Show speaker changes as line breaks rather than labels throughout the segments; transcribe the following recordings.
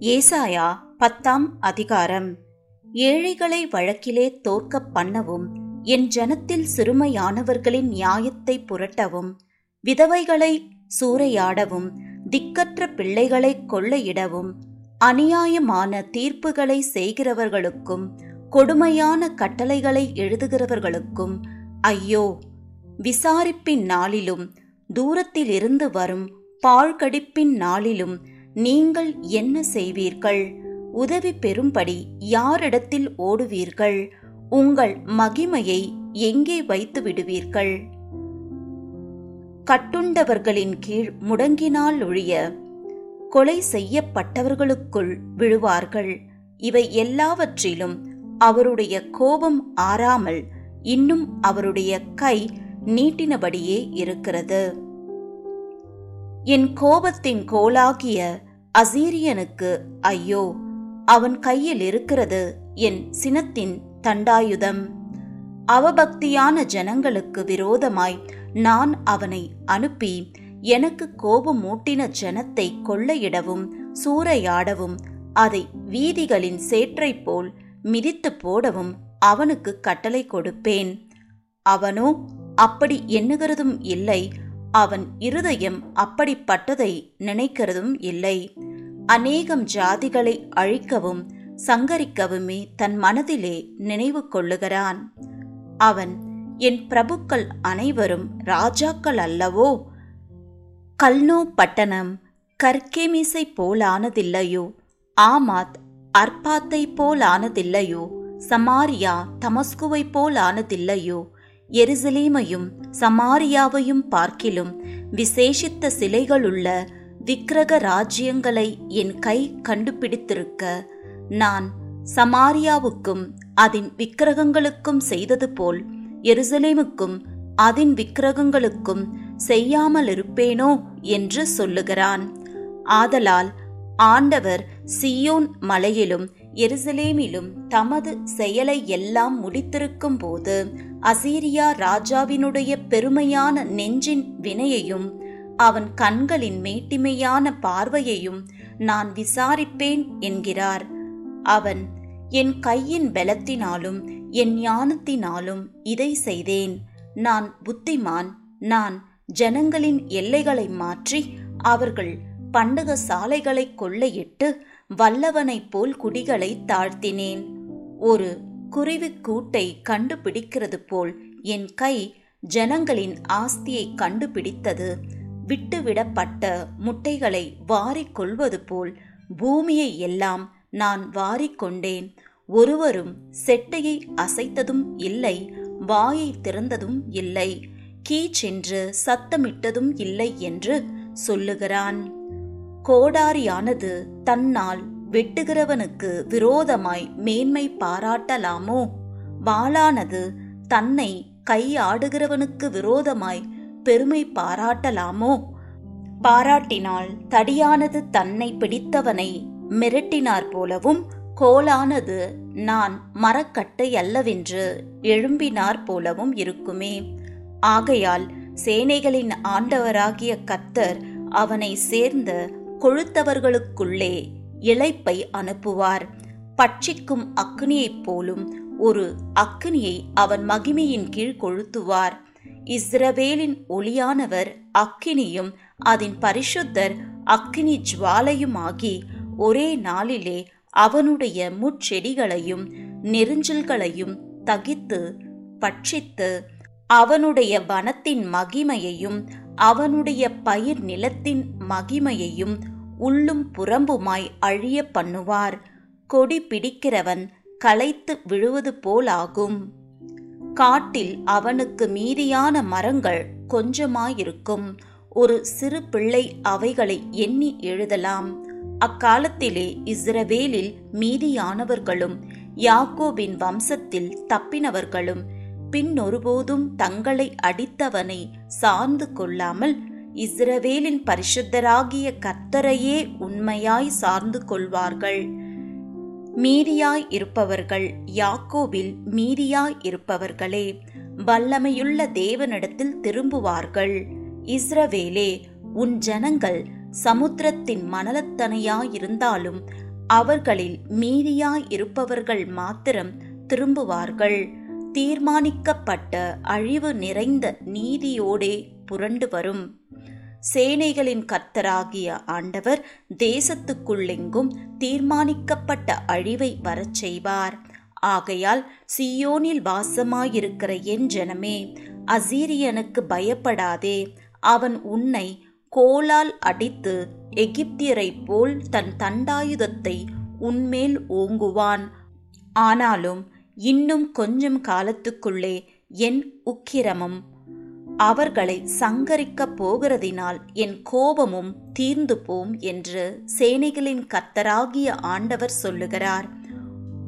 ஏசாயா பத்தாம் அதிகாரம். ஏழைகளை வழக்கிலே தோற்கப் பண்ணவும் என் ஜனத்தில் சிறுமையானவர்களின் நியாயத்தை புரட்டவும் விதவைகளை சூறையாடவும் திக்கற்ற பிள்ளைகளை கொள்ளையிடவும் அநியாயமான தீர்ப்புகளை செய்கிறவர்களுக்கும் கொடுமையான கட்டளைகளை எழுதுகிறவர்களுக்கும் ஐயோ விசாரிப்பின் நாளிலும் தூரத்திலிருந்து வரும் பாழ்கடிப்பின் நாளிலும் நீங்கள் என்ன செய்வீர்கள்? உதவி பெறும்படி யாரிடத்தில் ஓடுவீர்கள்? உங்கள் மகிமையை எங்கே வைத்து விடுவீர்கள்? கட்டுண்டவர்களின் கீழ் முடங்கினால் ஒழிய கொலை செய்யப்பட்டவர்களுக்குள் விழுவார்கள். இவை எல்லாவற்றிலும் அவருடைய கோபம் ஆறாமல் இன்னும் அவருடைய கை நீட்டினபடியே இருக்கிறது. என் கோபத்தின் கோலாகிய அசீரியனுக்கு ஐயோ அவன் கையில் இருக்கிறது என் சினத்தின் தண்டாயுதம். அவபக்தியான ஜனங்களுக்கு விரோதமாய் நான் அவனை அனுப்பி எனக்கு கோபமூட்டின ஜனத்தை கொள்ளையிடவும் சூறையாடவும் அதை வீதிகளின் சேற்றைப் போல் மிதித்து போடவும் அவனுக்கு கட்டளை கொடுப்பேன். அவனோ அப்படி எண்ணுகிறதும் இல்லை. அவன் இருதயம் அப்படிப்பட்டதை நினைக்கிறதும் இல்லை. அநேகம் ஜாதிகளை அழிக்கவும் சங்கரிக்கவுமே தன் மனதிலே நினைவு கொள்ளுகிறான். அவன் என் பிரபுக்கள் அனைவரும் ராஜாக்கள் அல்லவோ? கல்னோ பட்டணம் கர்கேமிசை போலானதில்லையோ? ஆமாத் அர்பாத்தை போலானதில்லையோ? சமாரியா தமஸ்குவை போலானதில்லையோ? எருசலேமையும் சமாரியாவையும் பார்க்கிலும் விசேஷித்த சிலைகளுள்ள விக்கிரக ராஜ்யங்களை என் கை கண்டுபிடித்திருக்க நான் சமாரியாவுக்கும் அதன் விக்கிரகங்களுக்கும் செய்தது போல் எருசலேமுக்கும் அதன் விக்கிரகங்களுக்கும் செய்யாமல் இருப்பேனோ என்று சொல்லுகிறான். ஆதலால் ஆண்டவர் சியோன் மலையிலும் எருசலேமிலும் தமது செயலை எல்லாம் முடித்திருக்கும் போது அசீரியா ராஜாவினுடைய பெருமையான நெஞ்சின் வினையையும் அவன் கண்களின் மேட்டிமையான பார்வையையும் நான் விசாரிப்பேன் என்கிறார். அவன் என் கையின் பலத்தினாலும் என் ஞானத்தினாலும் இதை செய்தேன். நான் புத்திமான். நான் ஜனங்களின் எல்லைகளை மாற்றி அவர்கள் பண்டக சாலைகளை கொள்ளையிட்டு வல்லவனைப் போல் குடிகளை தாழ்த்தினேன். ஒரு குருவி கூட்டை கண்டுபிடிக்கிறது போல் என் கை ஜனங்களின் ஆஸ்தியை கண்டுபிடித்தது. விட்டுவிடப்பட்ட முட்டைகளை வாரிக் கொள்வது போல் பூமியை எல்லாம் நான் வாரிக்கொண்டேன் ஒருவரும் செட்டையை அசைத்ததும் இல்லை வாயை திறந்ததும் இல்லை. கீச்சென்று சத்தமிட்டதும் இல்லை என்று சொல்லுகிறான். கோடாரியானது தன்னால் வெட்டுகிறவனுக்கு விரோதமாய் மேன்மை பாராட்டலாமோ? வாளானது தன்னை கையாடுகிறவனுக்கு விரோதமாய் பெருமை பாராட்டலாமோ? பாராட்டினால் தடியானது தன்னை பிடித்தவனை மிரட்டினார் போலவும் கோலானது நான் மரக்கட்டை அல்லவென்று எழும்பினார் போலவும் இருக்குமே. ஆகையால் சேனைகளின் ஆண்டவராகிய கத்தர் அவனை சேர்ந்த கொழுத்தவர்களுக்குள்ளே இழைப்பை அனுப்புவார். பட்சிக்கும் அக்னியைப் போலும் ஒரு அக்னியை அவன் மகிமையின் கீழ் கொளுத்துவார். இஸ்ரவேலின் ஒளியானவர் அக்கினியும் அதன் பரிசுத்தர் அக்கினி ஜுவாலையுமாகி ஒரே நாளிலே அவனுடைய முட்செடிகளையும் நெருஞ்சல்களையும் தகித்து பட்சித்து அவனுடைய வனத்தின் மகிமையையும் அவனுடைய பயிர் நிலத்தின் மகிமையையும் உள்ளும் புறம்புமாய் அழிய பண்ணுவார். கொடி பிடிக்கிறவன் களைத்து விழுவது போலாகும். காட்டில் அவனுக்கு மீதியான மரங்கள் கொஞ்சமாயிருக்கும். ஒரு சிறு பிள்ளை அவைகளை எண்ணி எழுதலாம். அக்காலத்திலே இஸ்ரவேலில் மீதியானவர்களும் யாக்கோபின் வம்சத்தில் தப்பினவர்களும் பின் ஒருபோதும் தங்களை அடித்தவனை சார்ந்து கொள்ளாமல் இஸ்ரவேலின் பரிசுத்தராகிய கர்த்தரையே உண்மையாய் சார்ந்து கொள்வார்கள். மீதியாய் இருப்பவர்கள் யாக்கோவில் மீதியாய் இருப்பவர்களே வல்லமையுள்ள தேவனிடத்தில் திரும்புவார்கள். இஸ்ரவேலே உன் ஜனங்கள் சமுத்திரத்தின் மணலத்தனையாயிருந்தாலும் அவர்களில் மீதியாய் இருப்பவர்கள் மாத்திரம் திரும்புவார்கள். தீர்மானிக்கப்பட்ட அழிவு நிறைந்த நீதியோடே புரண்டு வரும். சேனைகளின் கர்த்தராகிய ஆண்டவர் தேசத்துக்குள்ளெங்கும் தீர்மானிக்கப்பட்ட அழிவை வரச் செய்வார். ஆகையால் சியோனில் வாசமாயிருக்கிற என் ஜனமே அசீரியனுக்கு பயப்படாதே. அவன் உன்னை கோலால் அடித்து எகிப்தியரைப் போல் தன் தண்டாயுதத்தை உன்மேல் ஓங்குவான். ஆனாலும் இன்னும் கொஞ்சம் காலத்துக்குள்ளே என் உக்கிரமும். அவர்களை சங்கரிக்கப் போகிறதினால் என் கோபமும் தீர்ந்து போம் என்று சேனைகளின் கர்த்தராகிய ஆண்டவர் சொல்லுகிறார்.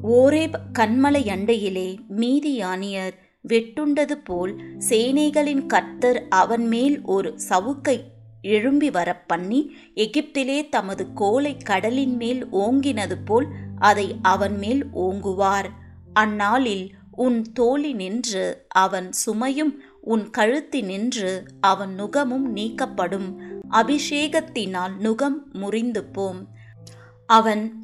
ஓரேப் கண்மலை அண்டையிலே மீதியானியர் வெட்டுண்டது போல் சேனைகளின் கர்த்தர் அவன் மேல் ஒரு சவுக்கை எழும்பி வர பண்ணி எகிப்திலே தமது கோலை கடலின் மேல் ஓங்கினது போல் அதை அவன் மேல் ஓங்குவார். அந்நாளில் உன் தோழி நின்று அவன் சுமையும் உன் கழுத்தி நின்று அவன் நுகமும் நீக்கப்படும். அபிஷேகத்தினால் நுகம் முறிந்து போம் அவன்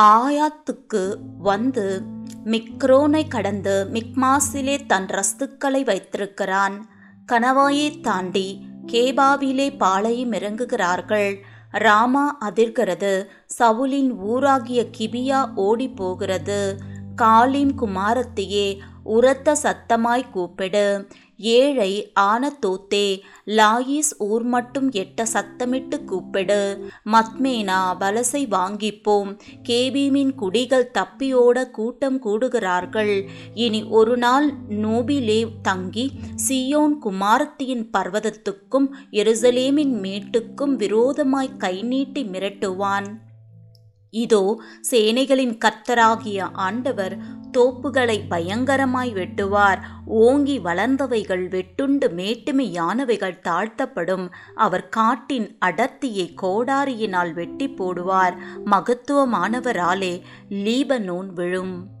ஆயாத்துக்கு வந்து மிக்ரோனை கடந்து மிக்மாஸிலே தன் ரஸ்துக்களை வைத்திருக்கிறான். கணவாயை தாண்டி கேபாவிலே பாளையம் இறங்குகிறார்கள். ராமா அதிர்கிறது. சவுலின் ஊராகிய கிபியா ஓடி போகிறது காலின் குமாரத்தையே உரத்த சத்தமாய் கூப்பிடு. ஏழை ஆனத்தோத்தே லாயிஸ் ஊர் மட்டும் எட்ட சத்தமிட்டு கூப்பிடு. மத்மேனா வலசை வாங்கிப்போம். கேபீமின் குடிகள் தப்பியோட கூட்டம் கூடுகிறார்கள். இனி ஒரு நாள் நோபிலே தங்கி சியோன் குமாரத்தியின் பர்வதத்துக்கும் எருசலேமின் மேட்டுக்கும் விரோதமாய் கை நீட்டி மிரட்டுவான். இதோ சேனைகளின் கர்த்தராகிய ஆண்டவர் தோப்புகளை பயங்கரமாய் வெட்டுவார். ஓங்கி வளர்ந்தவைகள் வெட்டுண்டு மேட்டுமையானவைகள் தாழ்த்தப்படும். அவர் காட்டின் அடர்த்தியை கோடாரியினால் வெட்டி போடுவார். மகத்துவமானவராலே லீபனோன் விழும்.